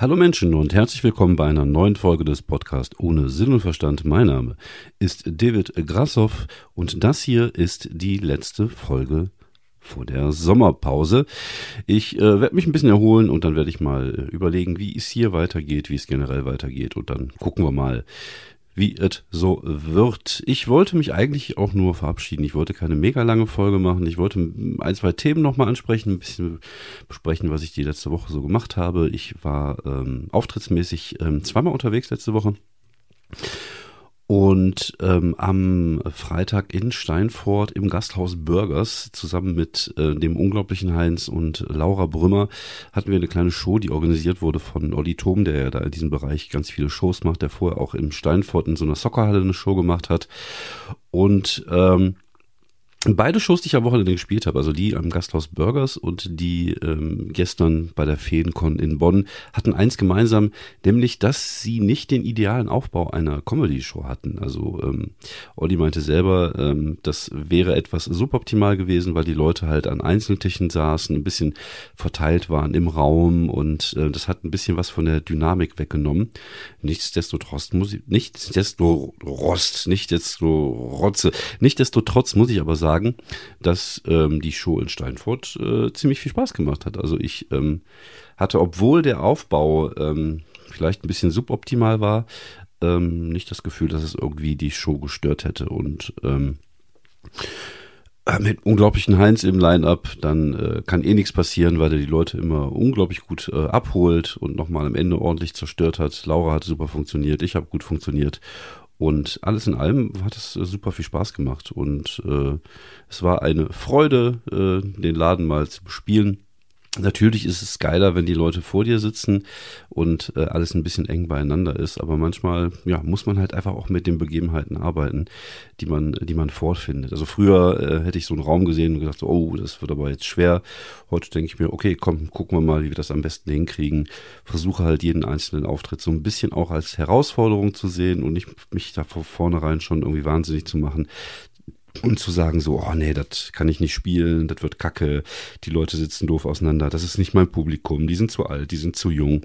Hallo Menschen und herzlich willkommen bei einer neuen Folge des Podcasts Ohne Sinn und Verstand. Mein Name ist David Grassoff und das hier ist die letzte Folge vor der Sommerpause. Ich äh, werde mich ein bisschen erholen und dann werde ich mal äh, überlegen, wie es hier weitergeht, wie es generell weitergeht und dann gucken wir mal, wie es so wird. Ich wollte mich eigentlich auch nur verabschieden. Ich wollte keine mega lange Folge machen. Ich wollte ein, zwei Themen nochmal ansprechen, ein bisschen besprechen, was ich die letzte Woche so gemacht habe. Ich war ähm, auftrittsmäßig ähm, zweimal unterwegs letzte Woche. Und ähm, am Freitag in Steinfurt im Gasthaus Burgers zusammen mit äh, dem unglaublichen Heinz und Laura Brümmer hatten wir eine kleine Show, die organisiert wurde von Olli Thom, der ja da in diesem Bereich ganz viele Shows macht, der vorher auch im Steinfurt in so einer Soccerhalle eine Show gemacht hat. Und ähm, Beide Shows, die ich am Wochenende gespielt habe, also die am Gasthaus Burgers und die ähm, gestern bei der Feencon in Bonn, hatten eins gemeinsam, nämlich, dass sie nicht den idealen Aufbau einer Comedy-Show hatten. Also ähm, Olli meinte selber, ähm, das wäre etwas suboptimal gewesen, weil die Leute halt an Einzeltischen saßen, ein bisschen verteilt waren im Raum und äh, das hat ein bisschen was von der Dynamik weggenommen. Nichtsdestotrotz muss ich, nichtsdestotrotz, nichtsdestotrotz, nichtsdestotrotz muss ich aber sagen, sagen, dass ähm, die Show in Steinfurt äh, ziemlich viel Spaß gemacht hat. Also ich ähm, hatte, obwohl der Aufbau ähm, vielleicht ein bisschen suboptimal war, ähm, nicht das Gefühl, dass es irgendwie die Show gestört hätte. Und ähm, äh, mit unglaublichen Heinz im Line-Up, dann äh, kann eh nichts passieren, weil er die Leute immer unglaublich gut äh, abholt und nochmal am Ende ordentlich zerstört hat. Laura hat super funktioniert, ich habe gut funktioniert und alles in allem hat es äh, super viel Spaß gemacht und äh, es war eine Freude, äh, den Laden mal zu bespielen. Natürlich ist es geiler, wenn die Leute vor dir sitzen und äh, alles ein bisschen eng beieinander ist, aber manchmal ja, muss man halt einfach auch mit den Begebenheiten arbeiten, die man, die man vorfindet. Also früher äh, hätte ich so einen Raum gesehen und gedacht, oh, das wird aber jetzt schwer. Heute denke ich mir, okay, komm, gucken wir mal, wie wir das am besten hinkriegen. Versuche halt jeden einzelnen Auftritt so ein bisschen auch als Herausforderung zu sehen und nicht mich da von vornherein schon irgendwie wahnsinnig zu machen, und zu sagen so, oh nee, das kann ich nicht spielen, das wird kacke, die Leute sitzen doof auseinander, das ist nicht mein Publikum, die sind zu alt, die sind zu jung,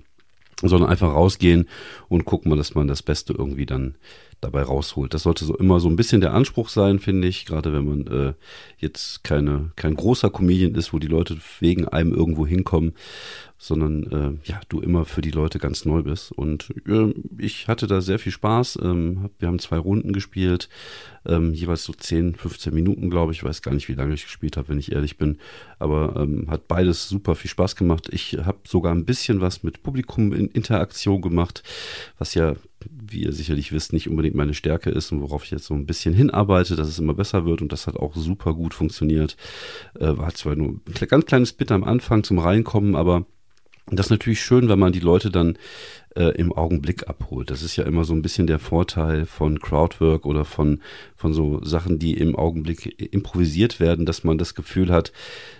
sondern einfach rausgehen und gucken mal, dass man das Beste irgendwie dann dabei rausholt. Das sollte so immer so ein bisschen der Anspruch sein, finde ich, gerade wenn man äh, jetzt keine kein großer Comedian ist, wo die Leute wegen einem irgendwo hinkommen, sondern äh, ja, du immer für die Leute ganz neu bist. Und äh, ich hatte da sehr viel Spaß. Ähm, hab, wir haben zwei Runden gespielt, ähm, jeweils so 10, 15 Minuten, glaube ich. Ich weiß gar nicht, wie lange ich gespielt habe, wenn ich ehrlich bin. Aber ähm, hat beides super viel Spaß gemacht. Ich habe sogar ein bisschen was mit Publikum in Interaktion gemacht, was ja wie ihr sicherlich wisst, nicht unbedingt meine Stärke ist und worauf ich jetzt so ein bisschen hinarbeite, dass es immer besser wird und das hat auch super gut funktioniert. Äh, war zwar nur ein ganz kleines Bit am Anfang zum Reinkommen, aber das ist natürlich schön, wenn man die Leute dann äh, im Augenblick abholt. Das ist ja immer so ein bisschen der Vorteil von Crowdwork oder von, von so Sachen, die im Augenblick improvisiert werden, dass man das Gefühl hat,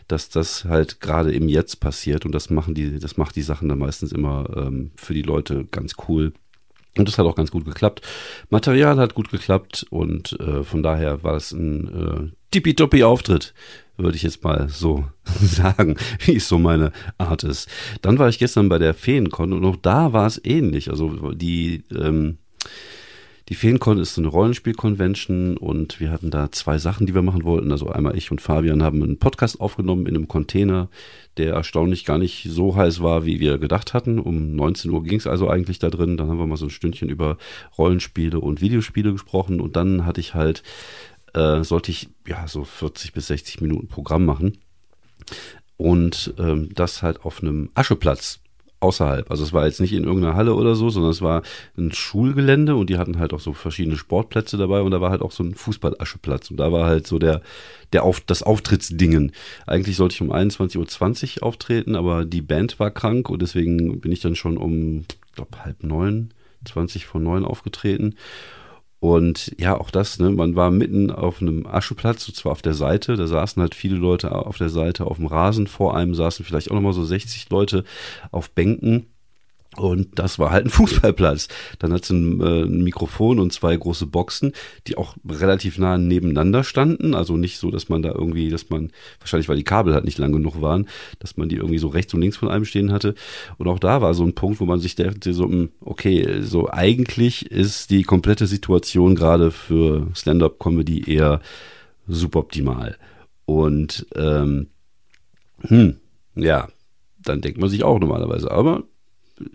dass das halt gerade im Jetzt passiert und das machen die, das macht die Sachen dann meistens immer ähm, für die Leute ganz cool. Und das hat auch ganz gut geklappt. Material hat gut geklappt und äh, von daher war es ein äh, tippitoppi Auftritt würde ich jetzt mal so sagen, wie es so meine Art ist. Dann war ich gestern bei der Feencon und auch da war es ähnlich. Also die, ähm, die Feencon ist eine Rollenspiel-Convention und wir hatten da zwei Sachen, die wir machen wollten. Also einmal ich und Fabian haben einen Podcast aufgenommen in einem Container, der erstaunlich gar nicht so heiß war, wie wir gedacht hatten. Um 19 Uhr ging es also eigentlich da drin. Dann haben wir mal so ein Stündchen über Rollenspiele und Videospiele gesprochen und dann hatte ich halt äh, sollte ich ja so 40 bis 60 Minuten Programm machen. Und ähm, das halt auf einem Ascheplatz außerhalb. Also es war jetzt nicht in irgendeiner Halle oder so, sondern es war ein Schulgelände und die hatten halt auch so verschiedene Sportplätze dabei und da war halt auch so ein Fußballascheplatz und da war halt so der, der auf, das Auftrittsdingen. Eigentlich sollte ich um 21.20 Uhr auftreten, aber die Band war krank und deswegen bin ich dann schon um, glaube halb neun, 20 vor neun aufgetreten und ja, auch das, ne, man war mitten auf einem Ascheplatz, und zwar auf der Seite, da saßen halt viele Leute auf der Seite auf dem Rasen, vor einem saßen vielleicht auch nochmal so 60 Leute auf Bänken. Und das war halt ein Fußballplatz. Dann hat es ein, äh, ein, Mikrofon und zwei große Boxen, die auch relativ nah nebeneinander standen. Also nicht so, dass man da irgendwie, dass man, wahrscheinlich weil die Kabel halt nicht lang genug waren, dass man die irgendwie so rechts und links von einem stehen hatte. Und auch da war so ein Punkt, wo man sich dachte, so, hm, okay, so eigentlich ist die komplette Situation gerade für Stand-Up-Comedy eher suboptimal. Und ähm, hm, ja, dann denkt man sich auch normalerweise. Aber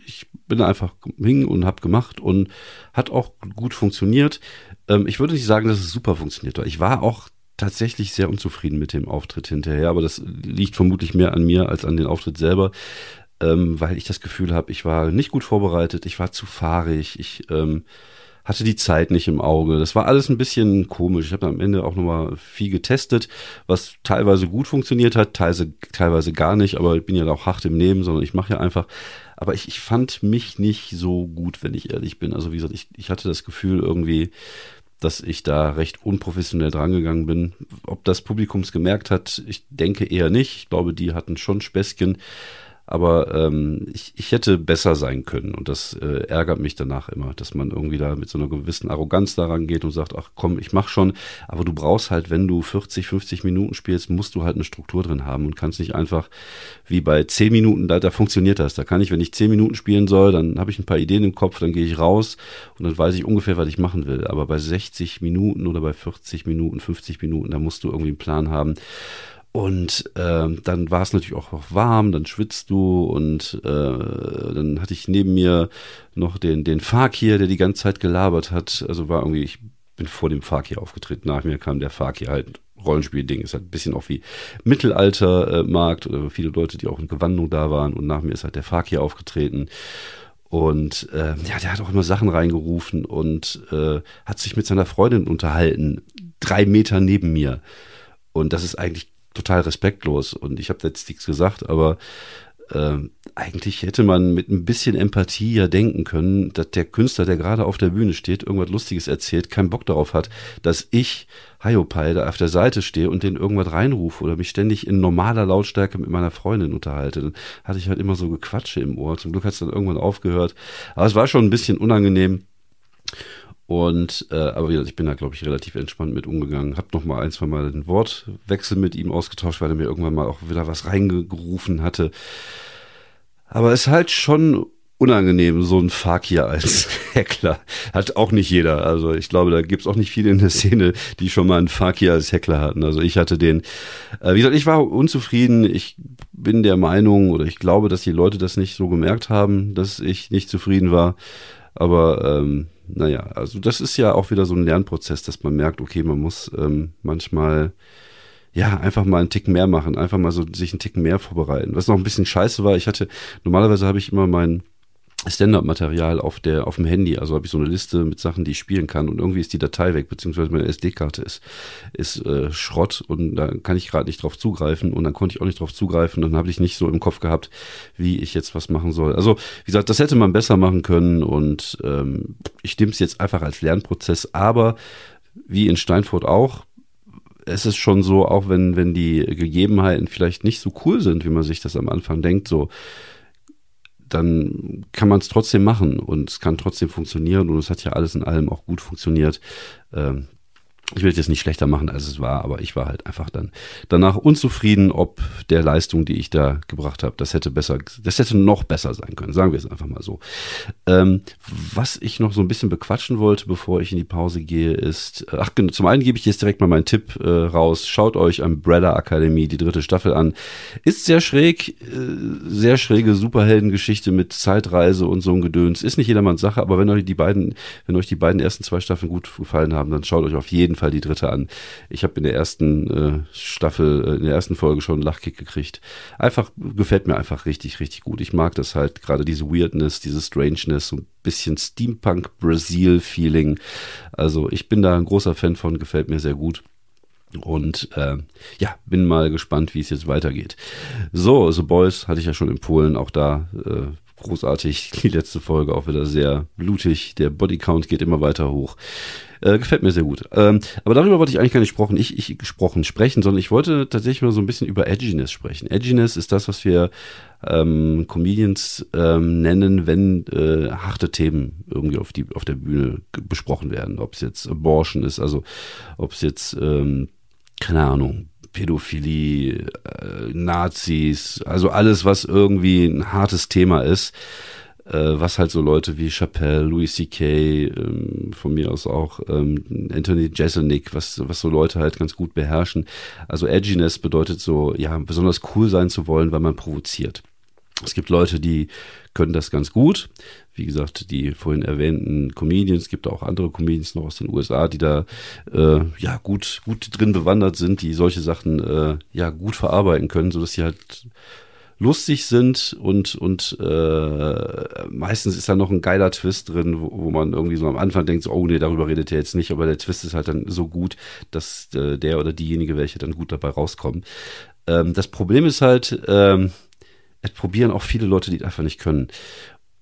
ich bin einfach hin und habe gemacht und hat auch gut funktioniert. Ähm, ich würde nicht sagen, dass es super funktioniert hat. Ich war auch tatsächlich sehr unzufrieden mit dem Auftritt hinterher, aber das liegt vermutlich mehr an mir als an den Auftritt selber, ähm, weil ich das Gefühl habe, ich war nicht gut vorbereitet, ich war zu fahrig, ich ähm, hatte die Zeit nicht im Auge. Das war alles ein bisschen komisch. Ich habe am Ende auch nochmal viel getestet, was teilweise gut funktioniert hat, teilweise, teilweise gar nicht, aber ich bin ja auch hart im Nehmen, sondern ich mache ja einfach aber ich, ich fand mich nicht so gut, wenn ich ehrlich bin. Also wie gesagt, ich, ich hatte das Gefühl irgendwie, dass ich da recht unprofessionell drangegangen bin. Ob das Publikums gemerkt hat, ich denke eher nicht. Ich glaube, die hatten schon Späßchen. Aber ähm, ich, ich hätte besser sein können und das äh, ärgert mich danach immer, dass man irgendwie da mit so einer gewissen Arroganz daran geht und sagt, ach komm, ich mach schon. Aber du brauchst halt, wenn du 40, 50 Minuten spielst, musst du halt eine Struktur drin haben und kannst nicht einfach wie bei 10 Minuten, da, da funktioniert das. Da kann ich, wenn ich 10 Minuten spielen soll, dann habe ich ein paar Ideen im Kopf, dann gehe ich raus und dann weiß ich ungefähr, was ich machen will. Aber bei 60 Minuten oder bei 40 Minuten, 50 Minuten, da musst du irgendwie einen Plan haben. Und äh, dann war es natürlich auch noch warm, dann schwitzt du und äh, dann hatte ich neben mir noch den, den Fakir, der die ganze Zeit gelabert hat. Also war irgendwie, ich bin vor dem Fakir aufgetreten, nach mir kam der Fakir halt. Rollenspielding ist halt ein bisschen auch wie Mittelaltermarkt äh, oder viele Leute, die auch in Gewandung da waren und nach mir ist halt der Fakir aufgetreten. Und äh, ja, der hat auch immer Sachen reingerufen und äh, hat sich mit seiner Freundin unterhalten, drei Meter neben mir. Und das ist eigentlich total respektlos und ich habe jetzt nichts gesagt, aber äh, eigentlich hätte man mit ein bisschen Empathie ja denken können, dass der Künstler, der gerade auf der Bühne steht, irgendwas Lustiges erzählt, keinen Bock darauf hat, dass ich, Hayopai, da auf der Seite stehe und den irgendwas reinrufe oder mich ständig in normaler Lautstärke mit meiner Freundin unterhalte. Dann hatte ich halt immer so Gequatsche im Ohr. Zum Glück hat es dann irgendwann aufgehört. Aber es war schon ein bisschen unangenehm. Und äh, aber ich bin da, glaube ich, relativ entspannt mit umgegangen. Hab noch mal ein, zwei Mal den Wortwechsel mit ihm ausgetauscht, weil er mir irgendwann mal auch wieder was reingerufen hatte. Aber es ist halt schon unangenehm, so ein Fakir als Heckler. Hat auch nicht jeder. Also ich glaube, da gibt's auch nicht viele in der Szene, die schon mal einen Fakir als Heckler hatten. Also ich hatte den, äh, wie gesagt, ich war unzufrieden. Ich bin der Meinung oder ich glaube, dass die Leute das nicht so gemerkt haben, dass ich nicht zufrieden war. Aber ähm, naja, also das ist ja auch wieder so ein Lernprozess, dass man merkt, okay, man muss ähm, manchmal ja, einfach mal einen Tick mehr machen, einfach mal so sich einen Tick mehr vorbereiten. Was noch ein bisschen scheiße war, ich hatte, normalerweise habe ich immer mein, Stand-up-Material auf der auf dem Handy. Also habe ich so eine Liste mit Sachen, die ich spielen kann und irgendwie ist die Datei weg, beziehungsweise meine SD-Karte ist ist äh, Schrott und da kann ich gerade nicht drauf zugreifen und dann konnte ich auch nicht drauf zugreifen. Dann habe ich nicht so im Kopf gehabt, wie ich jetzt was machen soll. Also wie gesagt, das hätte man besser machen können und ähm, ich nehme es jetzt einfach als Lernprozess. Aber wie in Steinfurt auch, es ist schon so, auch wenn wenn die Gegebenheiten vielleicht nicht so cool sind, wie man sich das am Anfang denkt, so dann kann man es trotzdem machen und es kann trotzdem funktionieren und es hat ja alles in allem auch gut funktioniert. Ähm, ich will es jetzt nicht schlechter machen, als es war, aber ich war halt einfach dann danach unzufrieden, ob der Leistung, die ich da gebracht habe, das hätte besser, das hätte noch besser sein können, sagen wir es einfach mal so. Ähm, was ich noch so ein bisschen bequatschen wollte, bevor ich in die Pause gehe, ist, äh, ach genau, zum einen gebe ich jetzt direkt mal meinen Tipp äh, raus, schaut euch Umbrella Academy, die dritte Staffel an. Ist sehr schräg, äh, sehr schräge Superheldengeschichte mit Zeitreise und so ein Gedöns. Ist nicht jedermanns Sache, aber wenn euch die beiden, wenn euch die beiden ersten zwei Staffeln gut gefallen haben, dann schaut euch auf jeden Fall die dritte an. Ich habe in der ersten äh, Staffel, äh, in der ersten Folge schon einen Lachkick gekriegt. Einfach, gefällt mir einfach richtig, richtig gut. Ich mag das halt, gerade diese Weirdness, diese Strangeness, so ein bisschen Steampunk-Brasil-Feeling. Also ich bin da ein großer Fan von, gefällt mir sehr gut. Und äh, ja, bin mal gespannt, wie es jetzt weitergeht. So, The Boys hatte ich ja schon empfohlen, auch da äh, großartig. Die letzte Folge auch wieder sehr blutig. Der Bodycount geht immer weiter hoch. Äh, gefällt mir sehr gut. Ähm, aber darüber wollte ich eigentlich gar nicht gesprochen, ich, ich gesprochen sprechen, sondern ich wollte tatsächlich mal so ein bisschen über Edginess sprechen. Edginess ist das, was wir ähm, Comedians ähm, nennen, wenn äh, harte Themen irgendwie auf die auf der Bühne besprochen werden. Ob es jetzt Abortion ist, also ob es jetzt ähm, keine Ahnung Pädophilie, äh, Nazis, also alles, was irgendwie ein hartes Thema ist, äh, was halt so Leute wie Chappelle, Louis C.K., ähm, von mir aus auch ähm, Anthony Jeselnik, was, was so Leute halt ganz gut beherrschen. Also Edginess bedeutet so, ja, besonders cool sein zu wollen, weil man provoziert. Es gibt Leute, die können das ganz gut. Wie gesagt, die vorhin erwähnten Comedians, gibt auch andere Comedians noch aus den USA, die da äh, ja gut gut drin bewandert sind, die solche Sachen äh, ja gut verarbeiten können, so dass sie halt lustig sind und und äh, meistens ist da noch ein geiler Twist drin, wo, wo man irgendwie so am Anfang denkt, oh nee, darüber redet er jetzt nicht, aber der Twist ist halt dann so gut, dass äh, der oder diejenige welche dann gut dabei rauskommen. Ähm, das Problem ist halt, ähm, es probieren auch viele Leute, die einfach nicht können.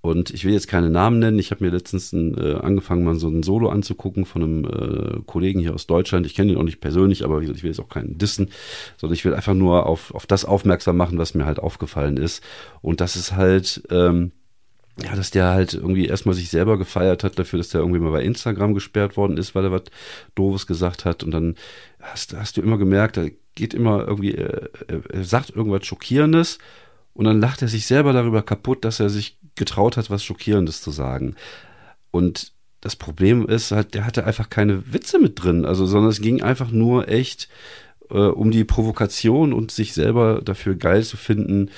Und ich will jetzt keine Namen nennen. Ich habe mir letztens ein, äh, angefangen, mal so ein Solo anzugucken von einem äh, Kollegen hier aus Deutschland. Ich kenne ihn auch nicht persönlich, aber ich will jetzt auch keinen dissen, sondern ich will einfach nur auf, auf das aufmerksam machen, was mir halt aufgefallen ist. Und das ist halt, ähm, ja, dass der halt irgendwie erstmal sich selber gefeiert hat dafür, dass der irgendwie mal bei Instagram gesperrt worden ist, weil er was Doofes gesagt hat. Und dann hast, hast du immer gemerkt, er geht immer irgendwie, äh, er sagt irgendwas Schockierendes und dann lacht er sich selber darüber kaputt, dass er sich getraut hat, was Schockierendes zu sagen. Und das Problem ist halt, der hatte einfach keine Witze mit drin, also, sondern es ging einfach nur echt äh, um die Provokation und sich selber dafür geil zu finden,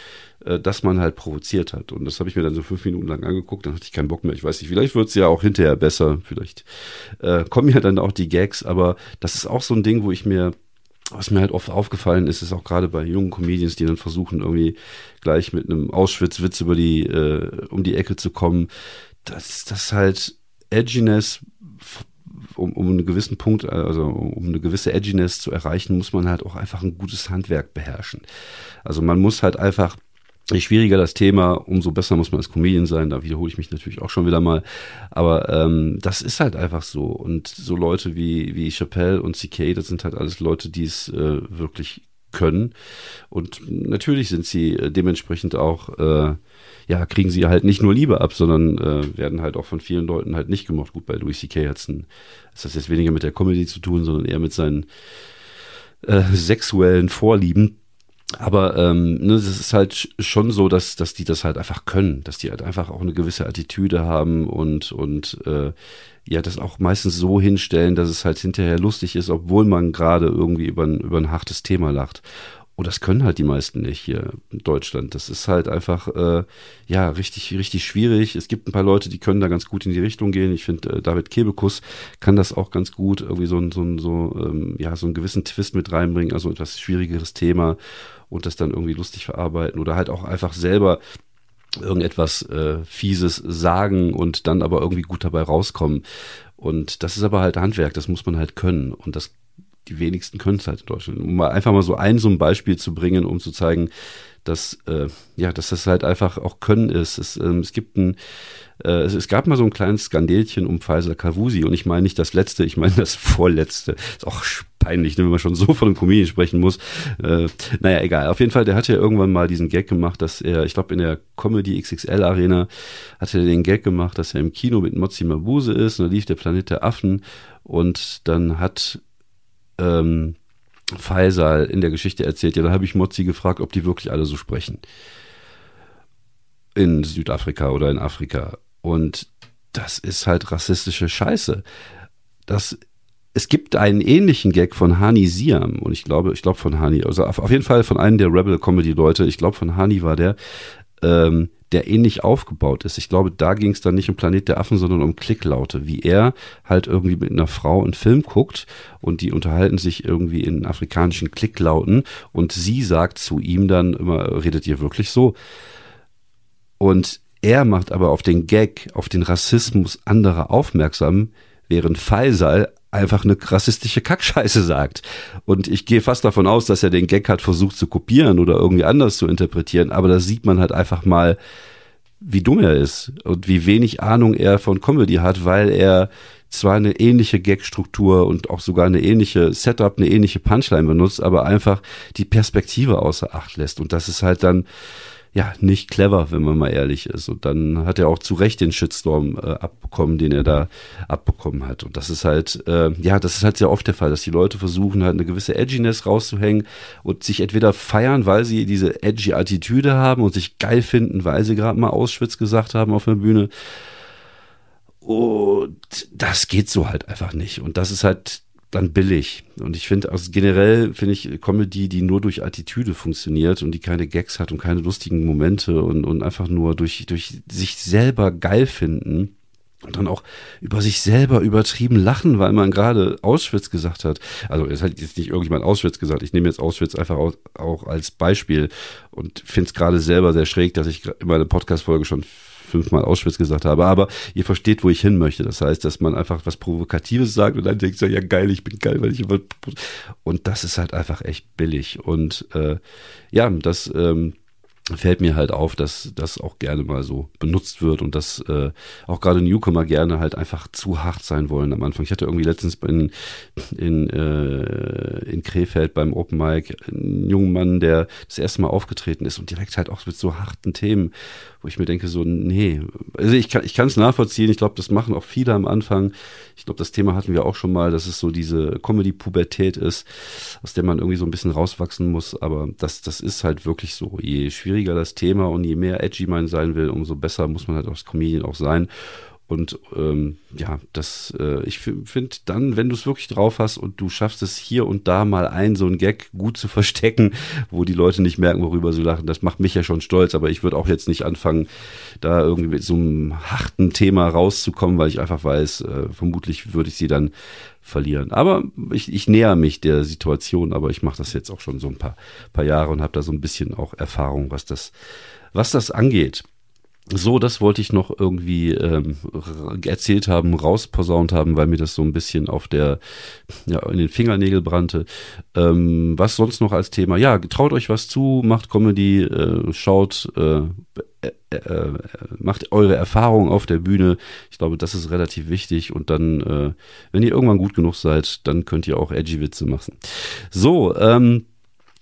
äh, dass man halt provoziert hat. Und das habe ich mir dann so fünf Minuten lang angeguckt, dann hatte ich keinen Bock mehr. Ich weiß nicht, vielleicht wird es ja auch hinterher besser, vielleicht äh, kommen ja dann auch die Gags, aber das ist auch so ein Ding, wo ich mir was mir halt oft aufgefallen ist, ist auch gerade bei jungen Comedians, die dann versuchen, irgendwie gleich mit einem Auschwitz-Witz über die, äh, um die Ecke zu kommen, dass das halt Edginess um, um einen gewissen Punkt, also um eine gewisse Edginess zu erreichen, muss man halt auch einfach ein gutes Handwerk beherrschen. Also man muss halt einfach Je schwieriger das Thema, umso besser muss man als Comedian sein. Da wiederhole ich mich natürlich auch schon wieder mal. Aber ähm, das ist halt einfach so. Und so Leute wie, wie Chappelle und CK, das sind halt alles Leute, die es äh, wirklich können. Und natürlich sind sie äh, dementsprechend auch, äh, ja, kriegen sie halt nicht nur Liebe ab, sondern äh, werden halt auch von vielen Leuten halt nicht gemocht. Gut, bei Louis C.K. hat's ein, ist das jetzt weniger mit der Comedy zu tun, sondern eher mit seinen äh, sexuellen Vorlieben aber ähm, ne, das ist halt schon so, dass, dass die das halt einfach können, dass die halt einfach auch eine gewisse Attitüde haben und, und äh, ja, das auch meistens so hinstellen, dass es halt hinterher lustig ist, obwohl man gerade irgendwie über ein, über ein hartes Thema lacht. Und das können halt die meisten nicht hier in Deutschland. Das ist halt einfach, äh, ja, richtig, richtig schwierig. Es gibt ein paar Leute, die können da ganz gut in die Richtung gehen. Ich finde, äh, David Kebekus kann das auch ganz gut, irgendwie so, so, so, ähm, ja, so einen gewissen Twist mit reinbringen, also etwas schwierigeres Thema und das dann irgendwie lustig verarbeiten oder halt auch einfach selber irgendetwas äh, Fieses sagen und dann aber irgendwie gut dabei rauskommen. Und das ist aber halt Handwerk, das muss man halt können. Und das die wenigsten können es halt in Deutschland. Um mal einfach mal so ein so ein Beispiel zu bringen, um zu zeigen, dass äh, ja, dass das halt einfach auch Können ist. Es, ähm, es gibt ein äh, es, es, gab mal so ein kleines Skandelchen um Faisal Kavusi und ich meine nicht das letzte, ich meine das vorletzte. Ist auch peinlich, ne, wenn man schon so von einem Comedian sprechen muss. Äh, naja, egal. Auf jeden Fall, der hat ja irgendwann mal diesen Gag gemacht, dass er, ich glaube in der Comedy XXL Arena hat er den Gag gemacht, dass er im Kino mit Mozi Mabuse ist und da lief der Planet der Affen und dann hat ähm, Faisal in der Geschichte erzählt, ja, da habe ich Mozi gefragt, ob die wirklich alle so sprechen. In Südafrika oder in Afrika. Und das ist halt rassistische Scheiße. Das, es gibt einen ähnlichen Gag von Hani Siam und ich glaube, ich glaube von Hani, also auf, auf jeden Fall von einem der Rebel Comedy Leute, ich glaube von Hani war der, ähm, der ähnlich aufgebaut ist. Ich glaube, da ging es dann nicht um Planet der Affen, sondern um Klicklaute, wie er halt irgendwie mit einer Frau einen Film guckt und die unterhalten sich irgendwie in afrikanischen Klicklauten und sie sagt zu ihm dann immer, redet ihr wirklich so? Und er macht aber auf den Gag, auf den Rassismus anderer aufmerksam, während Faisal einfach eine rassistische Kackscheiße sagt. Und ich gehe fast davon aus, dass er den Gag hat versucht zu kopieren oder irgendwie anders zu interpretieren, aber da sieht man halt einfach mal, wie dumm er ist und wie wenig Ahnung er von Comedy hat, weil er zwar eine ähnliche Gag-Struktur und auch sogar eine ähnliche Setup, eine ähnliche Punchline benutzt, aber einfach die Perspektive außer Acht lässt. Und das ist halt dann, ja, nicht clever, wenn man mal ehrlich ist. Und dann hat er auch zu Recht den Shitstorm äh, abbekommen, den er da abbekommen hat. Und das ist halt, äh, ja, das ist halt sehr oft der Fall, dass die Leute versuchen halt eine gewisse Edginess rauszuhängen und sich entweder feiern, weil sie diese edgy Attitüde haben und sich geil finden, weil sie gerade mal Auschwitz gesagt haben auf der Bühne. Und das geht so halt einfach nicht. Und das ist halt dann billig. Und ich finde, also generell finde ich Comedy, die nur durch Attitüde funktioniert und die keine Gags hat und keine lustigen Momente und, und einfach nur durch, durch sich selber geil finden und dann auch über sich selber übertrieben lachen, weil man gerade Auschwitz gesagt hat. Also es hat jetzt nicht irgendjemand Auschwitz gesagt. Ich nehme jetzt Auschwitz einfach auch, auch als Beispiel und finde es gerade selber sehr schräg, dass ich in meiner Podcast-Folge schon fünfmal Auschwitz gesagt habe, aber ihr versteht, wo ich hin möchte. Das heißt, dass man einfach was Provokatives sagt und dann denkt so, ja geil, ich bin geil, weil ich immer und das ist halt einfach echt billig und äh, ja, das ähm, fällt mir halt auf, dass das auch gerne mal so benutzt wird und dass äh, auch gerade Newcomer gerne halt einfach zu hart sein wollen am Anfang. Ich hatte irgendwie letztens in, in, äh, in Krefeld beim Open Mic einen jungen Mann, der das erste Mal aufgetreten ist und direkt halt auch mit so harten Themen, wo ich mir denke so, nee, also ich kann ich es nachvollziehen, ich glaube, das machen auch viele am Anfang. Ich glaube, das Thema hatten wir auch schon mal, dass es so diese Comedy-Pubertät ist, aus der man irgendwie so ein bisschen rauswachsen muss, aber das, das ist halt wirklich so. Je schwieriger das Thema und je mehr edgy man sein will, umso besser muss man halt als Comedian auch sein. Und ähm, ja, das, äh, ich finde dann, wenn du es wirklich drauf hast und du schaffst es hier und da mal ein, so ein Gag gut zu verstecken, wo die Leute nicht merken, worüber sie lachen, das macht mich ja schon stolz, aber ich würde auch jetzt nicht anfangen, da irgendwie mit so einem harten Thema rauszukommen, weil ich einfach weiß, äh, vermutlich würde ich sie dann verlieren. Aber ich, ich näher mich der Situation, aber ich mache das jetzt auch schon so ein paar, paar Jahre und habe da so ein bisschen auch Erfahrung, was das, was das angeht. So, das wollte ich noch irgendwie ähm, erzählt haben, rausposaunt haben, weil mir das so ein bisschen auf der, ja, in den Fingernägel brannte. Ähm, was sonst noch als Thema? Ja, traut euch was zu, macht Comedy, äh, schaut, äh, äh, äh, macht eure Erfahrungen auf der Bühne. Ich glaube, das ist relativ wichtig. Und dann, äh, wenn ihr irgendwann gut genug seid, dann könnt ihr auch edgy Witze machen. So, ähm,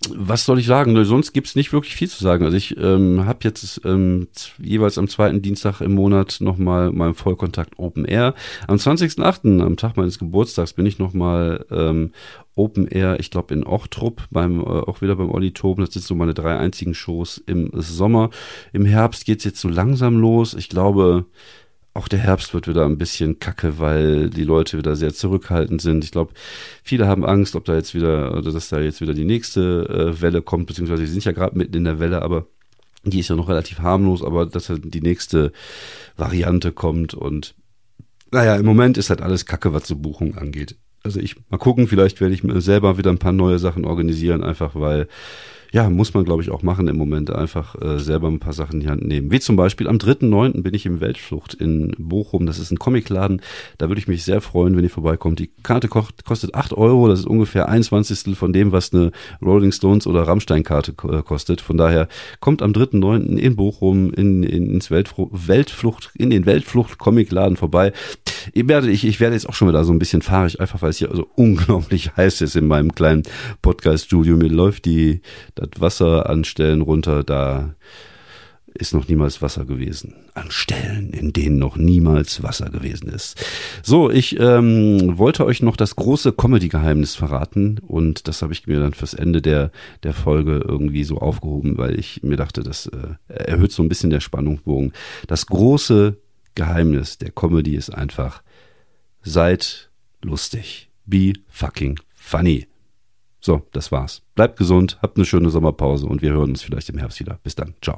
was soll ich sagen? Sonst gibt's nicht wirklich viel zu sagen. Also ich ähm, habe jetzt ähm, jeweils am zweiten Dienstag im Monat nochmal mein Vollkontakt Open Air. Am 20.08., am Tag meines Geburtstags, bin ich nochmal ähm, Open Air, ich glaube in Ochtrup, beim, äh, auch wieder beim Olli Toben. Das sind so meine drei einzigen Shows im Sommer. Im Herbst geht's jetzt so langsam los. Ich glaube, auch der Herbst wird wieder ein bisschen kacke, weil die Leute wieder sehr zurückhaltend sind. Ich glaube, viele haben Angst, ob da jetzt wieder, oder dass da jetzt wieder die nächste äh, Welle kommt, beziehungsweise sie sind ja gerade mitten in der Welle, aber die ist ja noch relativ harmlos, aber dass halt die nächste Variante kommt und naja, im Moment ist halt alles kacke, was so Buchungen angeht. Also ich mal gucken, vielleicht werde ich mir selber wieder ein paar neue Sachen organisieren, einfach weil ja, muss man, glaube ich, auch machen im Moment. Einfach äh, selber ein paar Sachen in die Hand nehmen. Wie zum Beispiel am 3.9. bin ich im Weltflucht in Bochum. Das ist ein Comicladen. Da würde ich mich sehr freuen, wenn ihr vorbeikommt. Die Karte kostet 8 Euro. Das ist ungefähr ein Zwanzigstel von dem, was eine Rolling Stones oder Rammstein-Karte äh, kostet. Von daher kommt am 3.9. in Bochum in, in, ins Weltflucht, Weltflucht, in den Weltflucht-Comicladen vorbei. Ich werde, ich, ich werde jetzt auch schon wieder so ein bisschen fahrig, einfach weil es hier so unglaublich heiß ist in meinem kleinen Podcast-Studio. Mir läuft die das Wasser an Stellen runter, da ist noch niemals Wasser gewesen. An Stellen, in denen noch niemals Wasser gewesen ist. So, ich ähm, wollte euch noch das große Comedy-Geheimnis verraten und das habe ich mir dann fürs Ende der, der Folge irgendwie so aufgehoben, weil ich mir dachte, das äh, erhöht so ein bisschen der Spannungsbogen. Das große Geheimnis der Comedy ist einfach, seid lustig. Be fucking funny. So, das war's. Bleibt gesund, habt eine schöne Sommerpause und wir hören uns vielleicht im Herbst wieder. Bis dann. Ciao.